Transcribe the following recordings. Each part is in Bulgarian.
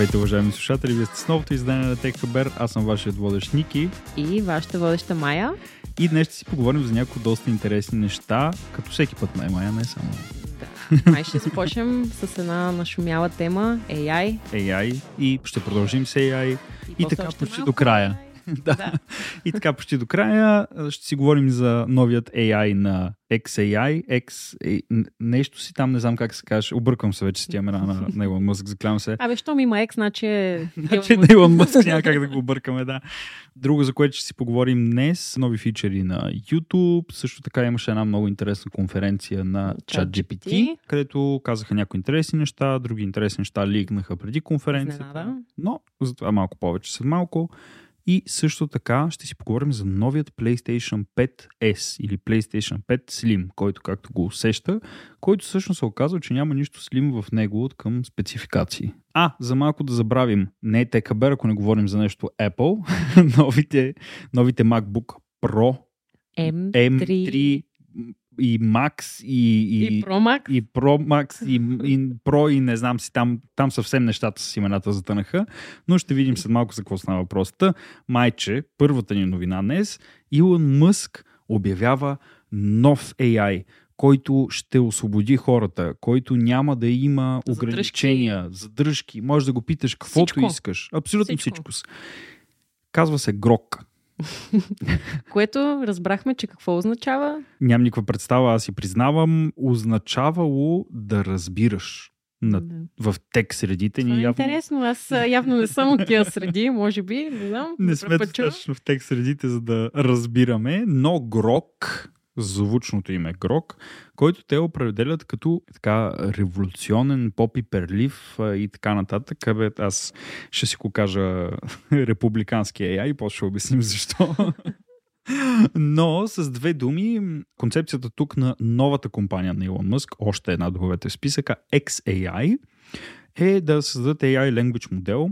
Здравейте, уважаеми слушатели! Вие сте с новото издание на Техабер. Аз съм вашият водещ Ники. И вашата водеща Майя. И днес ще си поговорим за някои доста интересни неща, като всеки път май, Майя, не само. Да. Май ще започнем с една нашумяла тема AI. AI и ще продължим с AI и, и така почти до края. да. да. И така почти до края ще си говорим за новият AI на XAI, X, нещо си там, не знам как се каже, обърквам се вече с тия имена на, на Илон Мъск, заклявам се. Абе, що ми има X, значи е... значи на Илон Мъск няма как да го объркаме, да. Друго, за което ще си поговорим днес, нови фичери на YouTube, също така имаше една много интересна конференция на ChatGPT, където казаха някои интересни неща, други интересни неща лигнаха преди конференцията, но за това малко повече след малко. И също така ще си поговорим за новият PlayStation 5S или PlayStation 5 Slim, който както го усеща, който всъщност се оказва, че няма нищо Slim в него от към спецификации. А, за малко да забравим, не е TKB, ако не говорим за нещо Apple, новите, новите MacBook Pro M3, M3 и Max и, и, и Pro Max и, Pro Max и, и Pro и не знам си, там, там съвсем нещата с имената затънаха, но ще видим след малко за какво става въпросата. Майче, първата ни новина днес, Илон Мъск обявява нов AI, който ще освободи хората, който няма да има ограничения, задръжки, задръжки. може да го питаш каквото всичко. искаш. Абсолютно всичко. всичко. Казва се Грок. Което разбрахме, че какво означава? Нямам никаква представа, аз си признавам. Означавало да разбираш на, да. в тек средите ни. Е явно... интересно, аз явно не съм от тия среди, може би, не знам. Не сме точно в тек средите, за да разбираме, но Грок звучното име Грок, който те определят като така революционен, попи-перлив и така нататък. Абе, аз ще си го кажа републикански AI и после ще обясним защо. Но с две думи, концепцията тук на новата компания на Илон Мъск, още една добавете в списъка, XAI, е да създадат AI language модел,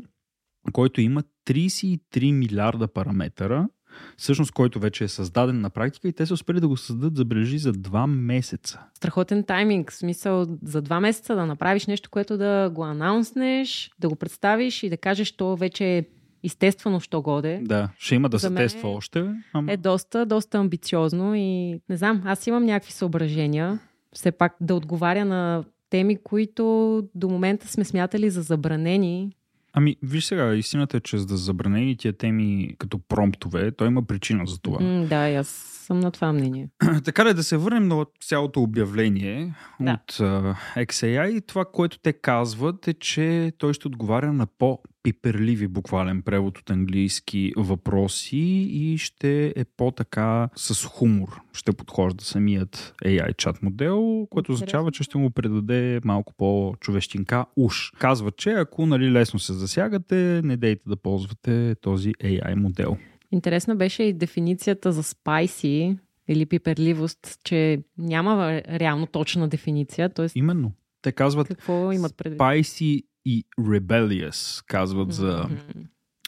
който има 33 милиарда параметъра, всъщност който вече е създаден на практика и те са успели да го създадат, забележи, за два месеца. Страхотен тайминг, в смисъл за два месеца да направиш нещо, което да го анаунснеш, да го представиш и да кажеш, то вече е естествено, що годе. Да, ще има да се тества още. Ама... Е доста, доста амбициозно и не знам, аз имам някакви съображения, все пак да отговаря на теми, които до момента сме смятали за забранени Ами, виж сега, истината е, че за да забранени тия теми като промптове, той има причина за това. Mm, да, аз съм на това мнение. така ли, да се върнем на цялото обявление да. от uh, XAI. Това, което те казват е, че той ще отговаря на по пиперливи буквален превод от английски въпроси и ще е по-така с хумор. Ще подхожда самият AI чат модел, което означава, че ще му предаде малко по-човещинка уш. Казва, че ако нали, лесно се засягате, не дейте да ползвате този AI модел. Интересна беше и дефиницията за спайси или пиперливост, че няма реално точна дефиниция. Тоест... Именно. Те казват Какво имат предвид? spicy и rebellious, казват за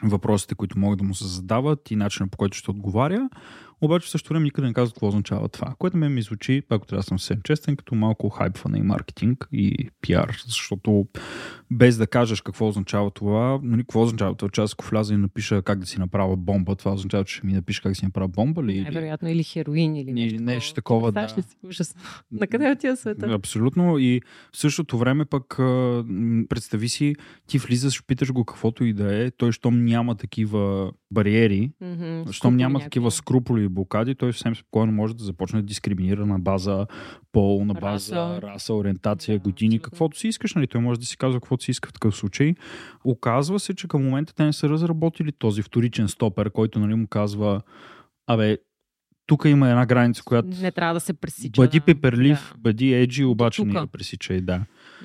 въпросите, които могат да му се задават и начина по който ще отговаря. Обаче в същото време никъде не казват какво означава това, което ме ми звучи, ако трябва да съм съвсем честен, като малко хайпване и маркетинг и пиар, защото без да кажеш какво означава това, нали, какво означава това, че аз ако вляза и напиша как да си направя бомба, това означава, че ще ми напиша как да си направя бомба ли? Или... Вероятно, или хероин, или нещо, или нещо такова. Да. Ще си ужас. На къде отива света? Абсолютно. И в същото време пък представи си, ти влизаш, питаш го каквото и да е, той щом няма такива бариери, mm-hmm, щом няма някакви. такива скруполи и блокади, той съвсем спокойно може да започне да дискриминира на база пол, на база раса, раса ориентация, да, години, абсолютно. каквото си искаш, нали? Той може да си казва каквото си иска в такъв случай. Оказва се, че към момента те не са разработили този вторичен стопер, който нали, му казва Абе, тук има една граница, която. Не трябва да се пресича. Бъди пеперлив, да. бъди еджи, обаче не го пресичай, да.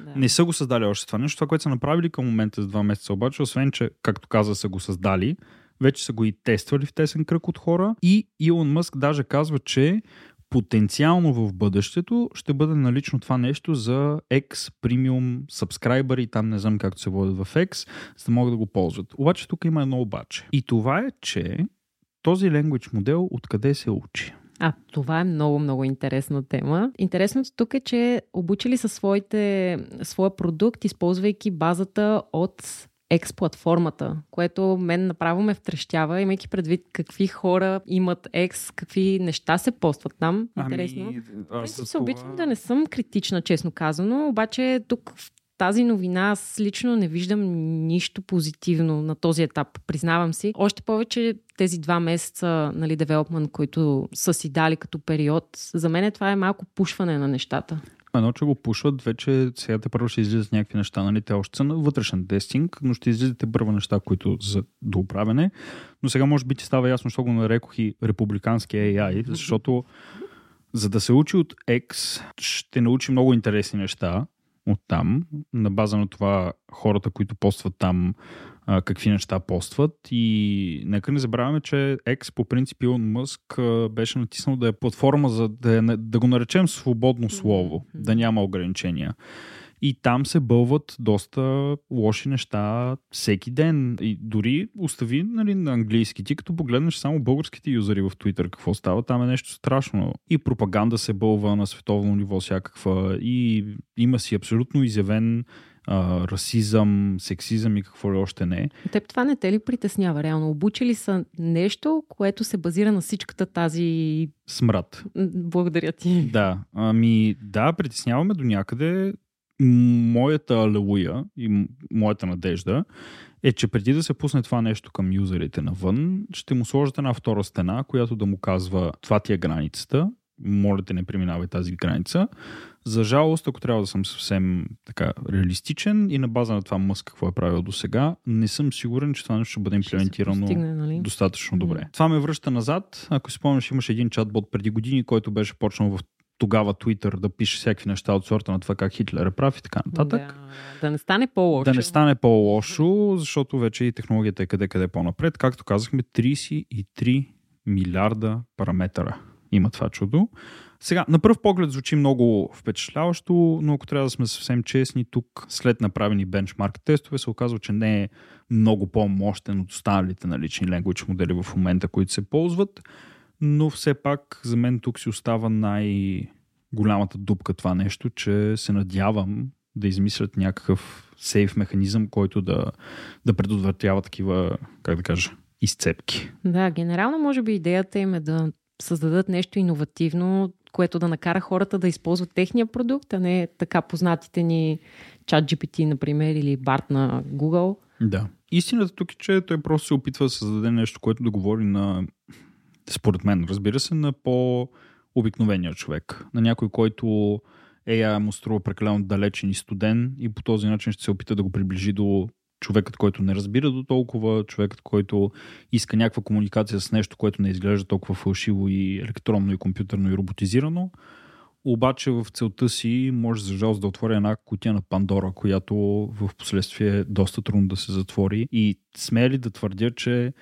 да. Не са го създали още това нещо. Това, което са направили към момента за два месеца, обаче, освен, че, както каза, са го създали, вече са го и тествали в тесен кръг от хора. И Илон Мъск даже казва, че потенциално в бъдещето ще бъде налично това нещо за X Premium сабскрайбъри, там не знам както се водят в X, за да могат да го ползват. Обаче тук има едно обаче. И това е, че този language модел откъде се учи? А, това е много, много интересна тема. Интересното тук е, че обучили са своите, своя продукт, използвайки базата от X платформата, което мен направо ме втрещява, имайки предвид какви хора имат X, какви неща се постват там. Интересно. Ами, аз се това... опитвам да не съм критична, честно казано, обаче тук в тази новина аз лично не виждам нищо позитивно на този етап, признавам си. Още повече тези два месеца, нали, девелопмент, които са си дали като период, за мен това е малко пушване на нещата. Едно, че го пушват, вече сега те първо ще излизат някакви неща, нали? Те още са на вътрешен тестинг, но ще излизате първо неща, които за доуправяне. Но сега може би ти става ясно, що го нарекох и републикански AI, защото за да се учи от X, ще научи много интересни неща, от там, на база на това хората, които постват там, а, какви неща постват. И нека не забравяме, че X по принцип Илон Мъск беше натиснал да е платформа за да, е, да го наречем свободно слово, mm-hmm. да няма ограничения. И там се бълват доста лоши неща всеки ден. И дори остави нали, на английски. Ти като погледнеш само българските юзери в Twitter, какво става, там е нещо страшно. И пропаганда се бълва на световно ниво всякаква. И има си абсолютно изявен а, расизъм, сексизъм и какво ли още не. Теб това не те ли притеснява? Реално обучили са нещо, което се базира на всичката тази... Смрад. Благодаря ти. Да, ами да, притесняваме до някъде моята алелуя и моята надежда е, че преди да се пусне това нещо към юзерите навън, ще му сложат една втора стена, която да му казва това ти е границата, моля те не преминавай тази граница. За жалост, ако трябва да съм съвсем така реалистичен и на база на това Мъск какво е правил до сега, не съм сигурен, че това нещо ще бъде имплементирано постигне, нали? достатъчно добре. Mm. Това ме връща назад. Ако си спомняш, имаше един чатбот преди години, който беше почнал в тогава Twitter да пише всякакви неща от сорта на това как Хитлер е прав и така нататък. Да, да не стане по-лошо. Да не стане по-лошо, защото вече и технологията е къде-къде по-напред. Както казахме, 33 милиарда параметъра има това чудо. Сега, на пръв поглед звучи много впечатляващо, но ако трябва да сме съвсем честни, тук след направени бенчмарк тестове се оказва, че не е много по-мощен от останалите налични language модели в момента, които се ползват но все пак за мен тук си остава най- голямата дупка това нещо, че се надявам да измислят някакъв сейф механизъм, който да, да предотвратява такива, как да кажа, изцепки. Да, генерално може би идеята им е да създадат нещо иновативно, което да накара хората да използват техния продукт, а не така познатите ни чат GPT, например, или Барт на Google. Да. Истината тук е, че той просто се опитва да създаде нещо, което да говори на според мен, разбира се, на по-обикновения човек. На някой, който AI му струва прекалено далечен и студен и по този начин ще се опита да го приближи до човекът, който не разбира до толкова, човекът, който иска някаква комуникация с нещо, което не изглежда толкова фалшиво и електронно и компютърно и роботизирано. Обаче в целта си може за жалост да отвори една кутия на Пандора, която в последствие е доста трудно да се затвори. И смея ли да твърдя, че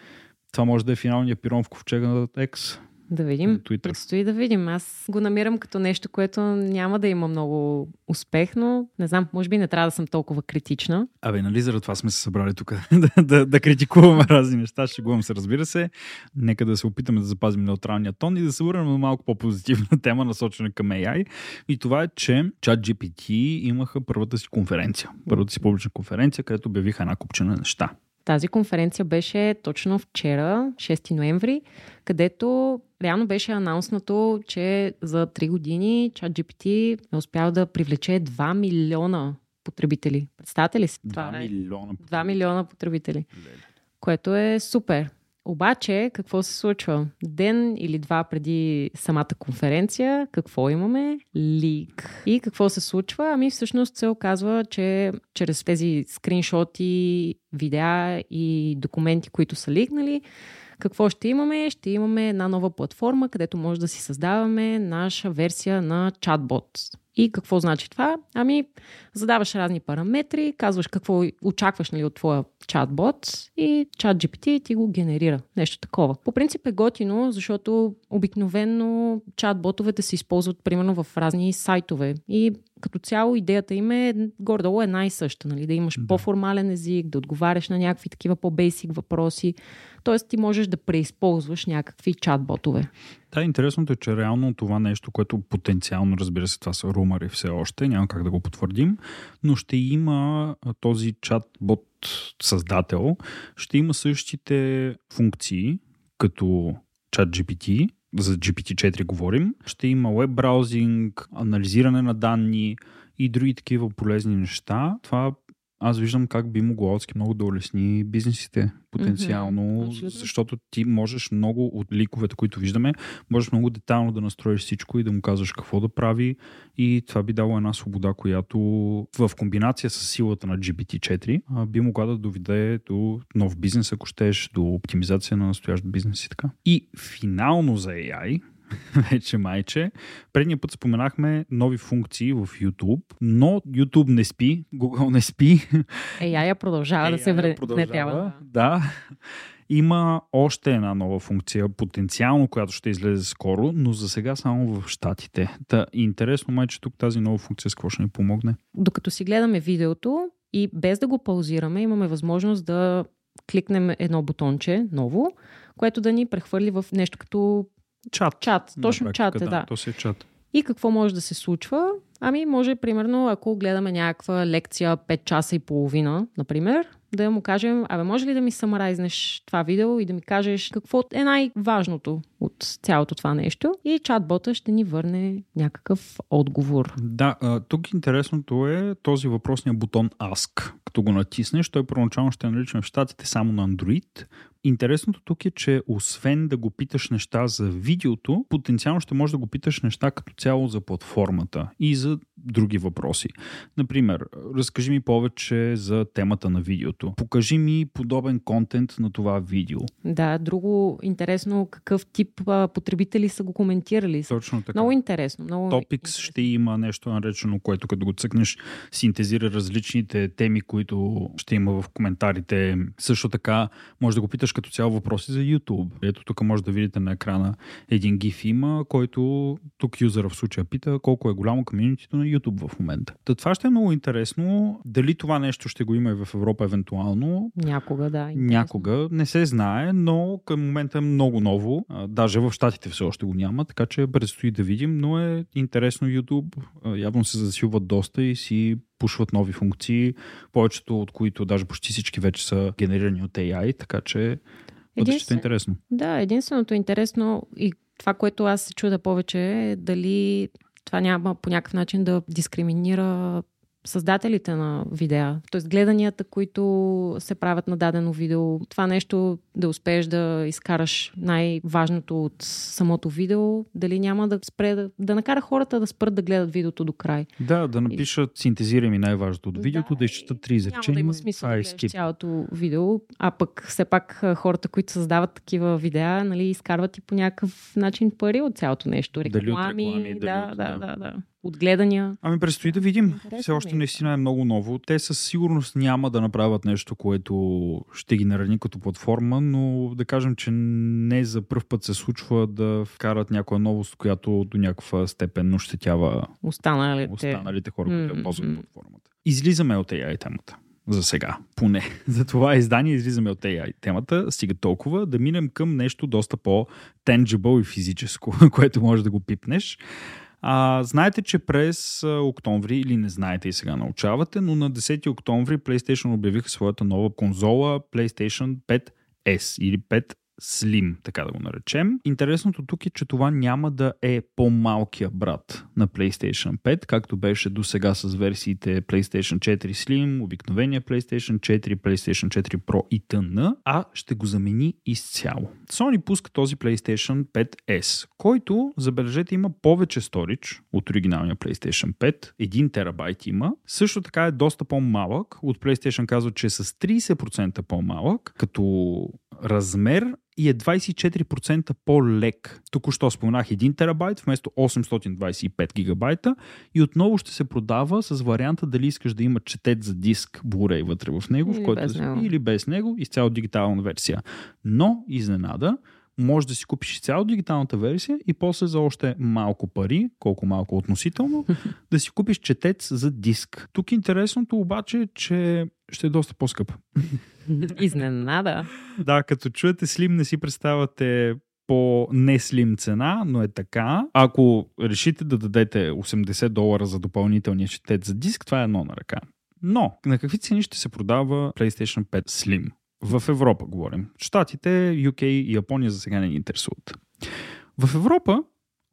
това може да е финалният пирон в ковчега на X. Да видим. Предстои да видим. Аз го намирам като нещо, което няма да има много успех, но не знам, може би не трябва да съм толкова критична. Абе, нали заради това сме се събрали тук да, да, да критикуваме разни неща, шегувам се, разбира се. Нека да се опитаме да запазим неутралния тон и да се върнем на малко по-позитивна тема, насочена към AI. И това е, че ChatGPT имаха първата си конференция. Първата си публична конференция, където обявиха една купчина неща. Тази конференция беше точно вчера, 6 ноември, където реално беше анонснато, че за 3 години ChatGPT е успял да привлече 2 милиона потребители. Представете ли си? 2 милиона. 2 милиона потребители. Което е супер. Обаче, какво се случва? Ден или два преди самата конференция, какво имаме? Лик. И какво се случва? Ами всъщност се оказва, че чрез тези скриншоти, видеа и документи, които са ликнали, какво ще имаме? Ще имаме една нова платформа, където може да си създаваме наша версия на чатбот. И какво значи това? Ами, задаваш разни параметри, казваш какво очакваш нали, от твоя чатбот и чат GPT ти го генерира. Нещо такова. По принцип е готино, защото обикновено чатботовете се използват примерно в разни сайтове. И като цяло идеята им е гордо е най-съща. Нали? Да имаш да. по-формален език, да отговаряш на някакви такива по-бейсик въпроси. Тоест ти можеш да преизползваш някакви чатботове. Да, интересното е, че реално това нещо, което потенциално, разбира се, това са румъри все още, няма как да го потвърдим, но ще има този чат-бот създател, ще има същите функции, като ChatGPT, за GPT-4 говорим, ще има веб браузинг, анализиране на данни и други такива полезни неща. Това аз виждам как би могло адски много да улесни бизнесите потенциално, mm-hmm, защото ти можеш много от ликовете, които виждаме, можеш много детайлно да настроиш всичко и да му казваш какво да прави. И това би дало една свобода, която в комбинация с силата на GPT-4 би могла да доведе до нов бизнес, ако щеш, до оптимизация на настоящ бизнес и така. И финално за AI, вече майче. Предния път споменахме нови функции в YouTube, но YouTube не спи, Google не спи. AI я продължава AI да се вреднетява. Да. Има още една нова функция, потенциално, която ще излезе скоро, но за сега само в Штатите. Та, интересно май, че тук тази нова функция с какво ще ни помогне. Докато си гледаме видеото и без да го паузираме, имаме възможност да кликнем едно бутонче ново, което да ни прехвърли в нещо като Чат. Чат, точно чат е, да. да. То си е чат. И какво може да се случва? Ами, може, примерно, ако гледаме някаква лекция 5 часа и половина, например, да му кажем, абе, може ли да ми самарайзнеш това видео и да ми кажеш какво е най-важното от цялото това нещо? И чатбота ще ни върне някакъв отговор. Да, тук интересното е този въпросния бутон Ask. Като го натиснеш, той първоначално ще е наличен в щатите само на Android, Интересното тук е, че освен да го питаш неща за видеото, потенциално ще можеш да го питаш неща като цяло за платформата и за други въпроси. Например, разкажи ми повече за темата на видеото. Покажи ми подобен контент на това видео. Да, друго интересно, какъв тип а, потребители са го коментирали. Точно така. Много интересно. Много Topics интересно. ще има нещо наречено, което като го цъкнеш, синтезира различните теми, които ще има в коментарите. Също така, може да го питаш като цяло въпроси за YouTube. Ето тук може да видите на екрана един гиф има, който тук юзера в случая пита колко е голямо комьюнитито на YouTube в момента. Та това ще е много интересно. Дали това нещо ще го има и в Европа евентуално? Някога, да. Интересно. Някога. Не се знае, но към момента е много ново. Даже в Штатите все още го няма, така че предстои да видим, но е интересно YouTube. Явно се засилват доста и си пушват нови функции, повечето от които даже почти всички вече са генерирани от AI, така че бъдещето е интересно. Да, единственото интересно и това, което аз се чуда повече е дали това няма по някакъв начин да дискриминира създателите на видеа, т.е. гледанията, които се правят на дадено видео. Това нещо да успееш да изкараш най-важното от самото видео, дали няма да спре да, да накара хората да спрат да гледат видеото до край. Да, да напишат, и... синтезирай ми най-важното от видеото, да, да изчитат три изречения. Няма да има смисъл да гледаш цялото видео, а пък все пак хората, които създават такива видеа, нали, изкарват и по някакъв начин пари от цялото нещо. Реклами, дали от реклами, да, дали от, да, да, да от гледания. Ами предстои да видим. Интересно Все още наистина е много ново. Те със сигурност няма да направят нещо, което ще ги нарани като платформа, но да кажем, че не за първ път се случва да вкарат някоя новост, която до някаква степен ощетява останалите, останалите хора, които mm-hmm. ползват платформата. Излизаме от AI темата за сега, поне. За това издание излизаме от AI темата, стига толкова, да минем към нещо доста по-tangible и физическо, което може да го пипнеш. А, знаете, че през октомври, или не знаете и сега научавате, но на 10 октомври PlayStation обявиха своята нова конзола PlayStation 5S или 5 Slim, така да го наречем. Интересното тук е, че това няма да е по-малкия брат на PlayStation 5, както беше до сега с версиите PlayStation 4 Slim, обикновения PlayStation 4, PlayStation 4 Pro и т.н., а ще го замени изцяло. Sony пуска този PlayStation 5S, който, забележете, има повече сторич от оригиналния PlayStation 5, 1 терабайт има. Също така е доста по-малък. От PlayStation казва, че е с 30% по-малък, като размер и е 24% по-лек. Току-що споменах 1 терабайт вместо 825 гигабайта и отново ще се продава с варианта дали искаш да има четет за диск Blu-ray вътре в него, или в който без него. или без него, изцяло дигитална версия. Но, изненада, може да си купиш цяло дигиталната версия и после за още малко пари, колко малко относително, да си купиш четец за диск. Тук интересното обаче е, че ще е доста по-скъп. Изненада. да, като чуете слим, не си представяте по неслим цена, но е така. Ако решите да дадете 80 долара за допълнителния четец за диск, това е едно на ръка. Но на какви цени ще се продава PlayStation 5 Slim? В Европа говорим. Штатите, UK и Япония за сега не ни интересуват. В Европа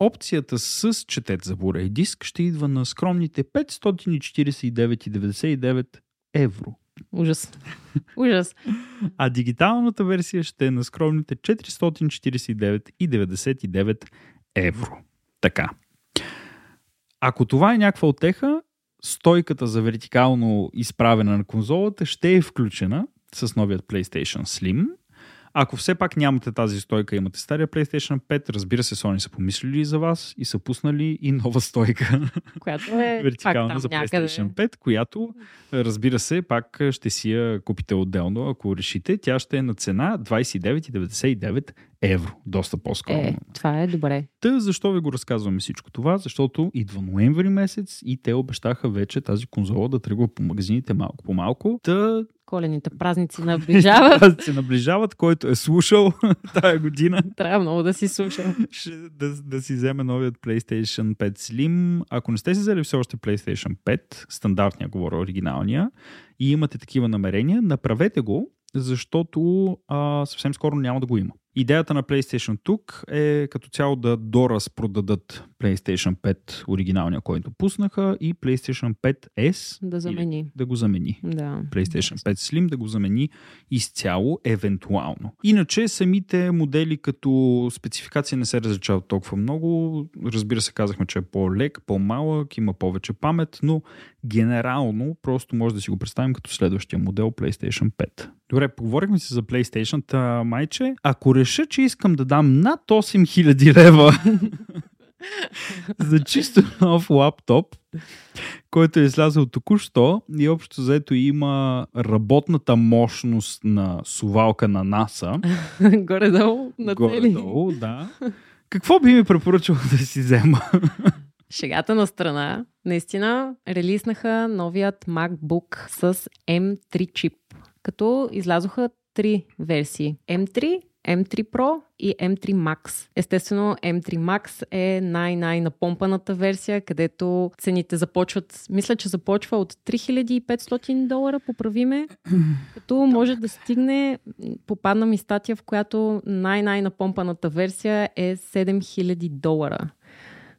опцията с четет за Blu-ray диск ще идва на скромните 549,99 евро. Ужас. Ужас. А дигиталната версия ще е на скромните 449,99 евро. Така. Ако това е някаква отеха, стойката за вертикално изправена на конзолата ще е включена с новият PlayStation Slim. Ако все пак нямате тази стойка, имате стария PlayStation 5, разбира се, Sony са помислили за вас и са пуснали и нова стойка. Която е вертикална за някъде. PlayStation 5, която, разбира се, пак ще си я купите отделно, ако решите. Тя ще е на цена 29,99 евро. Доста по-скоро. Е, това е добре. Та защо ви го разказваме всичко това? Защото идва ноември месец и те обещаха вече тази конзола да тръгва по магазините малко по малко. Та Колените празници наближават. се наближават, който е слушал тая година, Трябва много да си слушам. ще, да, да си вземе новият PlayStation 5 Slim. Ако не сте си взели все още PlayStation 5, стандартния говоря, оригиналния, и имате такива намерения, направете го, защото а, съвсем скоро няма да го има. Идеята на PlayStation тук е като цяло да доразпродадат PlayStation 5 оригиналния, който пуснаха и PlayStation 5S Да замени. да го замени. Да. PlayStation 5 Slim да го замени изцяло, евентуално. Иначе самите модели като спецификация не се различават толкова много. Разбира се, казахме, че е по-лек, по-малък, има повече памет, но генерално просто може да си го представим като следващия модел PlayStation 5. Добре, поговорихме си за PlayStation, майче, ако реша, че искам да дам над 8000 лева за чисто нов лаптоп, който е излязъл току-що и общо заето има работната мощност на сувалка на НАСА. Горе-долу на. Горе-долу, да. Какво би ми препоръчал да си взема? Шегата на страна, наистина релизнаха новият MacBook с M3 чип, като излязоха три версии. M3, M3 Pro и M3 Max. Естествено, M3 Max е най-най-напомпаната версия, където цените започват, мисля, че започва от 3500 долара, поправиме, като може да стигне, попадна ми статия, в която най-най-напомпаната версия е 7000 долара.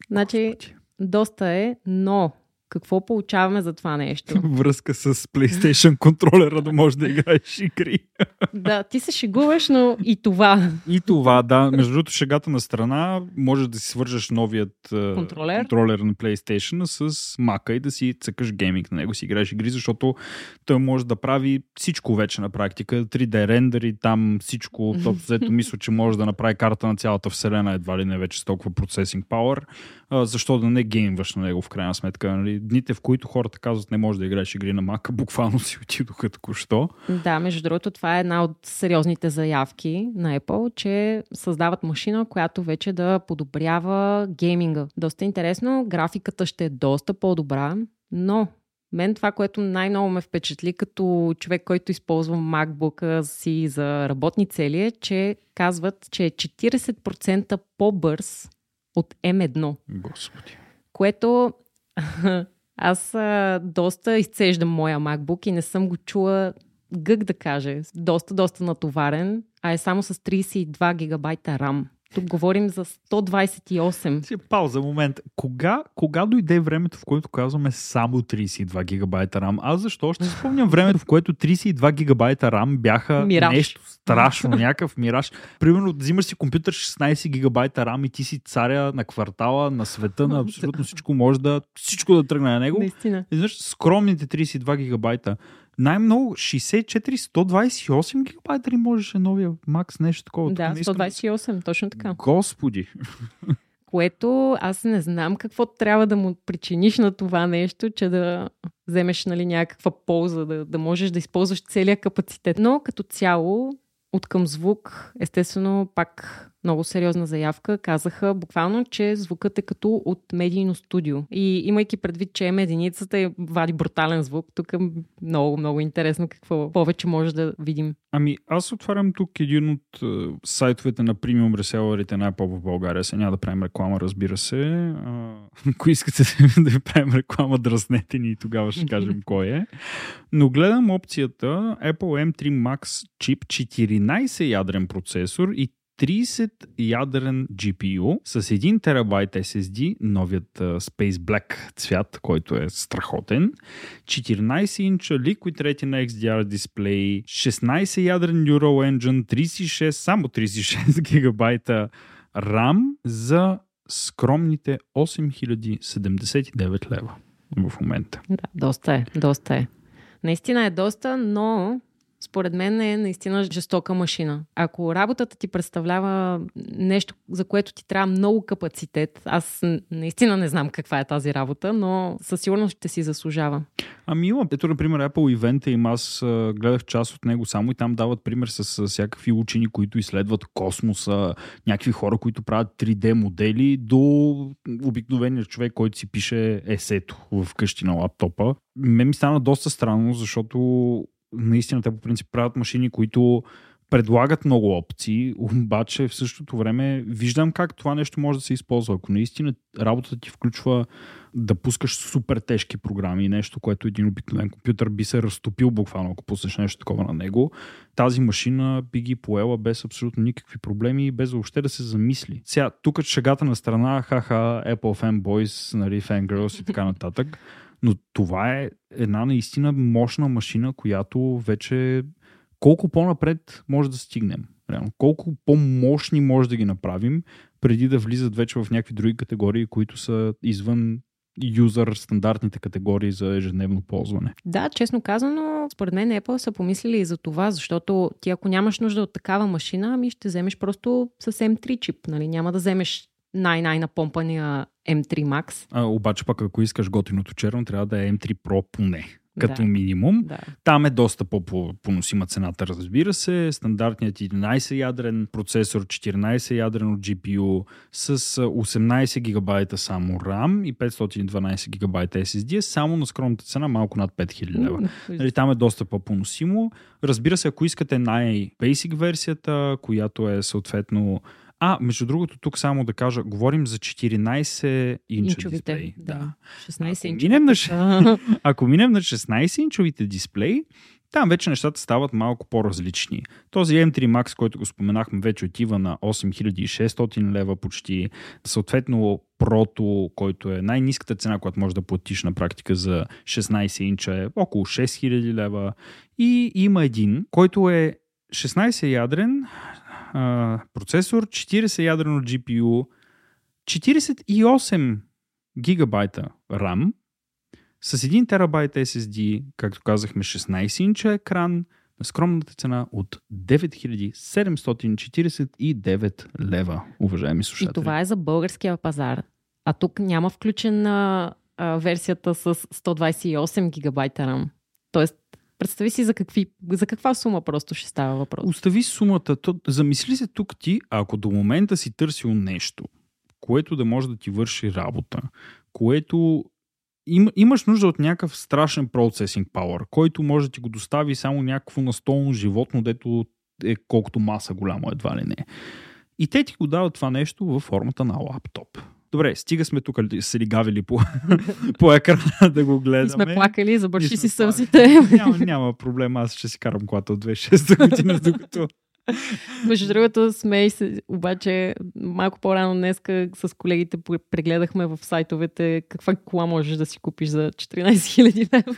Значи, доста е, но какво получаваме за това нещо? Връзка с PlayStation контролера да можеш да играеш игри. Да, ти се шегуваш, но и това. И това, да. Между другото, шегата на страна, можеш да си свържеш новият е, Контролер. контролер на PlayStation с мака и да си цъкаш гейминг на него, си играеш игри, защото той може да прави всичко вече на практика. 3D рендери, там всичко. То, взето мисля, че може да направи карта на цялата вселена, едва ли не вече с толкова процесинг power. А, защо да не геймваш на него в крайна сметка? Нали? Дните, в които хората казват не можеш да играеш игри на мака, буквално си отидоха току-що. Да, между другото, това е една от сериозните заявки на Apple, че създават машина, която вече да подобрява гейминга. Доста интересно, графиката ще е доста по-добра, но мен това, което най-много ме впечатли като човек, който използва MacBook си за работни цели е, че казват, че е 40% по-бърз от M1 Господи. което аз а, доста изцеждам моя MacBook и не съм го чула гък да каже. Доста, доста натоварен, а е само с 32 гигабайта RAM. Тук говорим за 128. Си пауза момент. Кога, кога дойде времето, в което казваме само 32 гигабайта RAM? Аз защо още спомням времето, в което 32 гигабайта RAM бяха Мираж. нещо страшно, някакъв мираж. Примерно, взимаш си компютър 16 гигабайта RAM и ти си царя на квартала, на света, на абсолютно всичко. Може да всичко да тръгне на него. Наистина. И знаеш, скромните 32 гигабайта. Най-много 64, 128 гигабайта ли можеше новия Макс нещо такова? Да, искам 128, точно така. Господи. Което аз не знам какво трябва да му причиниш на това нещо, че да вземеш нали, някаква полза, да, да можеш да използваш целият капацитет. Но като цяло, от към звук, естествено, пак много сериозна заявка, казаха буквално, че звукът е като от медийно студио. И имайки предвид, че е единицата и вади брутален звук, тук е много, много интересно какво повече може да видим. Ами, аз отварям тук един от е, сайтовете на премиум реселерите на Apple в България. Сега няма да правим реклама, разбира се. Ако искате да ви правим реклама, дръснете ни и тогава ще кажем кой е. Но гледам опцията Apple M3 Max чип 14 ядрен процесор и 30 ядрен GPU с 1 терабайт SSD, новият Space Black цвят, който е страхотен, 14 инча Liquid Retina XDR дисплей, 16 ядрен Neural Engine, 36, само 36 гигабайта RAM за скромните 8079 лева в момента. Да, доста е, доста е. Наистина е доста, но според мен е наистина жестока машина. Ако работата ти представлява нещо, за което ти трябва много капацитет, аз наистина не знам каква е тази работа, но със сигурност ще си заслужава. Ами има, ето например Apple Event им аз гледах част от него само и там дават пример с, всякакви учени, които изследват космоса, някакви хора, които правят 3D модели до обикновения човек, който си пише есето в къщи на лаптопа. Ме ми стана доста странно, защото наистина те по принцип правят машини, които предлагат много опции, обаче в същото време виждам как това нещо може да се използва. Ако наистина работата ти включва да пускаш супер тежки програми, нещо, което един обикновен компютър би се разтопил буквално, ако пуснеш нещо такова на него, тази машина би ги поела без абсолютно никакви проблеми и без въобще да се замисли. Сега, тук шагата на страна, хаха, Apple fanboys, нали, fangirls и така нататък, но това е една наистина мощна машина, която вече колко по-напред може да стигнем. Реално. Колко по-мощни може да ги направим, преди да влизат вече в някакви други категории, които са извън юзър стандартните категории за ежедневно ползване. Да, честно казано, според мен Apple са помислили и за това, защото ти ако нямаш нужда от такава машина, ами ще вземеш просто съвсем 3 чип. Нали? Няма да вземеш най-най-напомпания M3 Max. А, обаче пък ако искаш готиното черно, трябва да е M3 Pro поне като да. минимум. Да. Там е доста по-поносима цената, разбира се. Стандартният 11 ядрен процесор, 14 ядрен от GPU с 18 гигабайта само RAM и 512 гигабайта SSD е само на скромната цена малко над 5000 лева. Нали, там е доста по-поносимо. Разбира се, ако искате най-бейсик версията, която е съответно а, между другото, тук само да кажа, говорим за 14 инча дисплей. Да. 16 инча. Минем на, ако минем на 16 инчовите дисплей, там вече нещата стават малко по-различни. Този M3 Max, който го споменахме, вече отива на 8600 лева почти. Съответно, Прото, който е най-низката цена, която можеш да платиш на практика за 16 инча е около 6000 лева. И има един, който е 16 ядрен, а, процесор, 40 ядрено GPU, 48 гигабайта RAM, с 1 терабайт SSD, както казахме, 16 инча екран, на скромната цена от 9749 лева, уважаеми слушатели. И това е за българския пазар. А тук няма включена а, версията с 128 гигабайта RAM. Тоест, Представи си за, какви, за каква сума просто ще става въпрос. Остави сумата. То, замисли се тук ти, ако до момента си търсил нещо, което да може да ти върши работа, което им, имаш нужда от някакъв страшен процесинг power, който може да ти го достави само някакво настолно животно, дето е колкото маса голямо едва ли не. И те ти го дават това нещо във формата на лаптоп. Добре, стига сме тук се лигавили по, по екрана да го гледаме. И сме плакали, забърши си сълзите. Няма, няма проблем, аз ще си карам колата от 2006 година, докато между другото, смей се, обаче малко по-рано днеска с колегите прегледахме в сайтовете каква кола можеш да си купиш за 14 000 лева.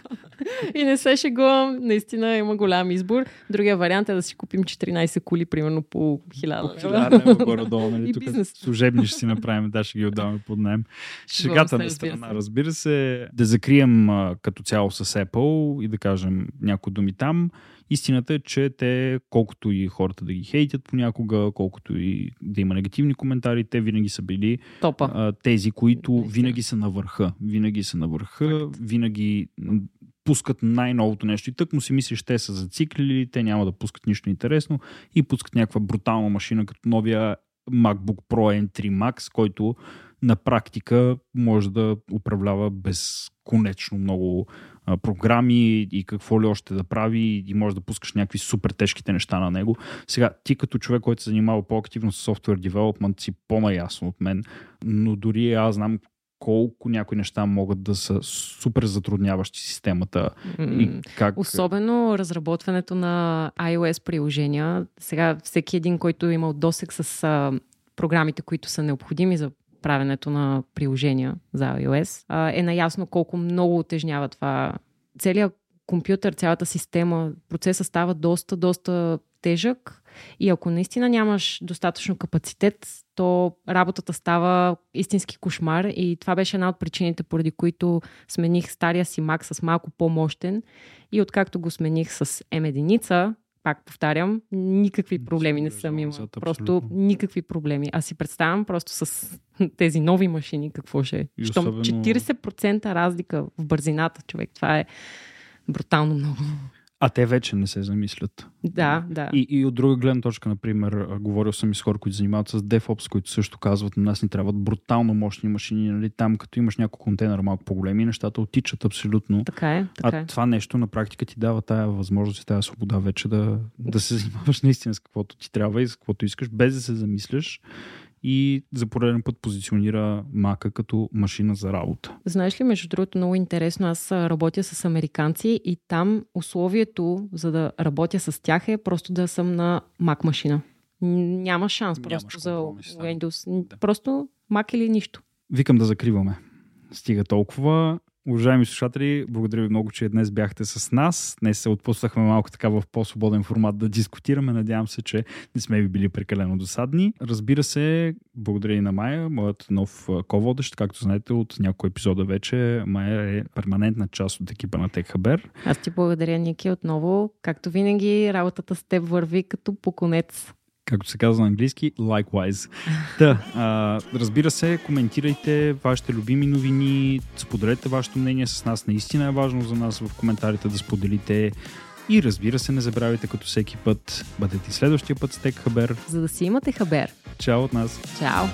И не се шегувам, наистина има голям избор. Другия вариант е да си купим 14 коли, примерно по 1000 лева. лева горе-долу, нали? Тук служебни ще си направим, да, ще ги отдаваме под найем. Шегата на страна, разбира се. Да закрием като цяло с Apple и да кажем някои думи там. Истината е, че те, колкото и хората да ги хейтят понякога, колкото и да има негативни коментари, те винаги са били Топа. А, тези, които винаги са на върха. Винаги са на върха, винаги пускат най-новото нещо. И тък му си мислиш, те са зациклили, те няма да пускат нищо интересно и пускат някаква брутална машина, като новия MacBook Pro N3 Max, който на практика може да управлява безконечно много а, програми и какво ли още да прави и може да пускаш някакви супер тежките неща на него. Сега, ти като човек, който се занимава по-активно с software development, си по-наясно от мен, но дори аз знам колко някои неща могат да са супер затрудняващи системата и как... Особено разработването на iOS приложения. Сега всеки един, който е имал досек с а, програмите, които са необходими за правенето на приложения за iOS, а, е наясно колко много отежнява това. Целият компютър, цялата система, процесът става доста, доста тежък и ако наистина нямаш достатъчно капацитет, то работата става истински кошмар и това беше една от причините, поради които смених стария си Mac с малко по-мощен и откакто го смених с M1, пак повтарям, никакви проблеми не съм имал. Просто никакви проблеми. Аз си представям просто с тези нови машини какво ще е. Щом особено... 40% разлика в бързината, човек. Това е брутално много. А те вече не се замислят. Да, да. И, и от друга гледна точка, например, говорил съм и с хора, които занимават с DevOps, които също казват, на нас ни трябват брутално мощни машини. Нали? Там, като имаш няколко контейнера малко по-големи, нещата отичат абсолютно. Така е. Така а е. това нещо на практика ти дава тая възможност и тая свобода вече да, да се занимаваш наистина с каквото ти трябва и с каквото искаш, без да се замисляш и за пореден път позиционира Мака като машина за работа. Знаеш ли, между другото, много интересно, аз работя с американци и там условието за да работя с тях е просто да съм на Mac машина. Няма шанс просто за Windows. Да. Просто Mac или нищо. Викам да закриваме. Стига толкова. Уважаеми слушатели, благодаря ви много, че днес бяхте с нас. Днес се отпуснахме малко така в по-свободен формат да дискутираме. Надявам се, че не сме ви били прекалено досадни. Разбира се, благодаря и на Майя, моят нов ководещ. Както знаете, от няколко епизода вече Майя е перманентна част от екипа на Техабер. Аз ти благодаря, Ники, отново. Както винаги, работата с теб върви като по конец както се казва на английски, likewise. Да, а, разбира се, коментирайте вашите любими новини, споделете вашето мнение с нас. Наистина е важно за нас в коментарите да споделите и разбира се, не забравяйте като всеки път, бъдете следващия път с Тек Хабер. За да си имате хабер. Чао от нас. Чао.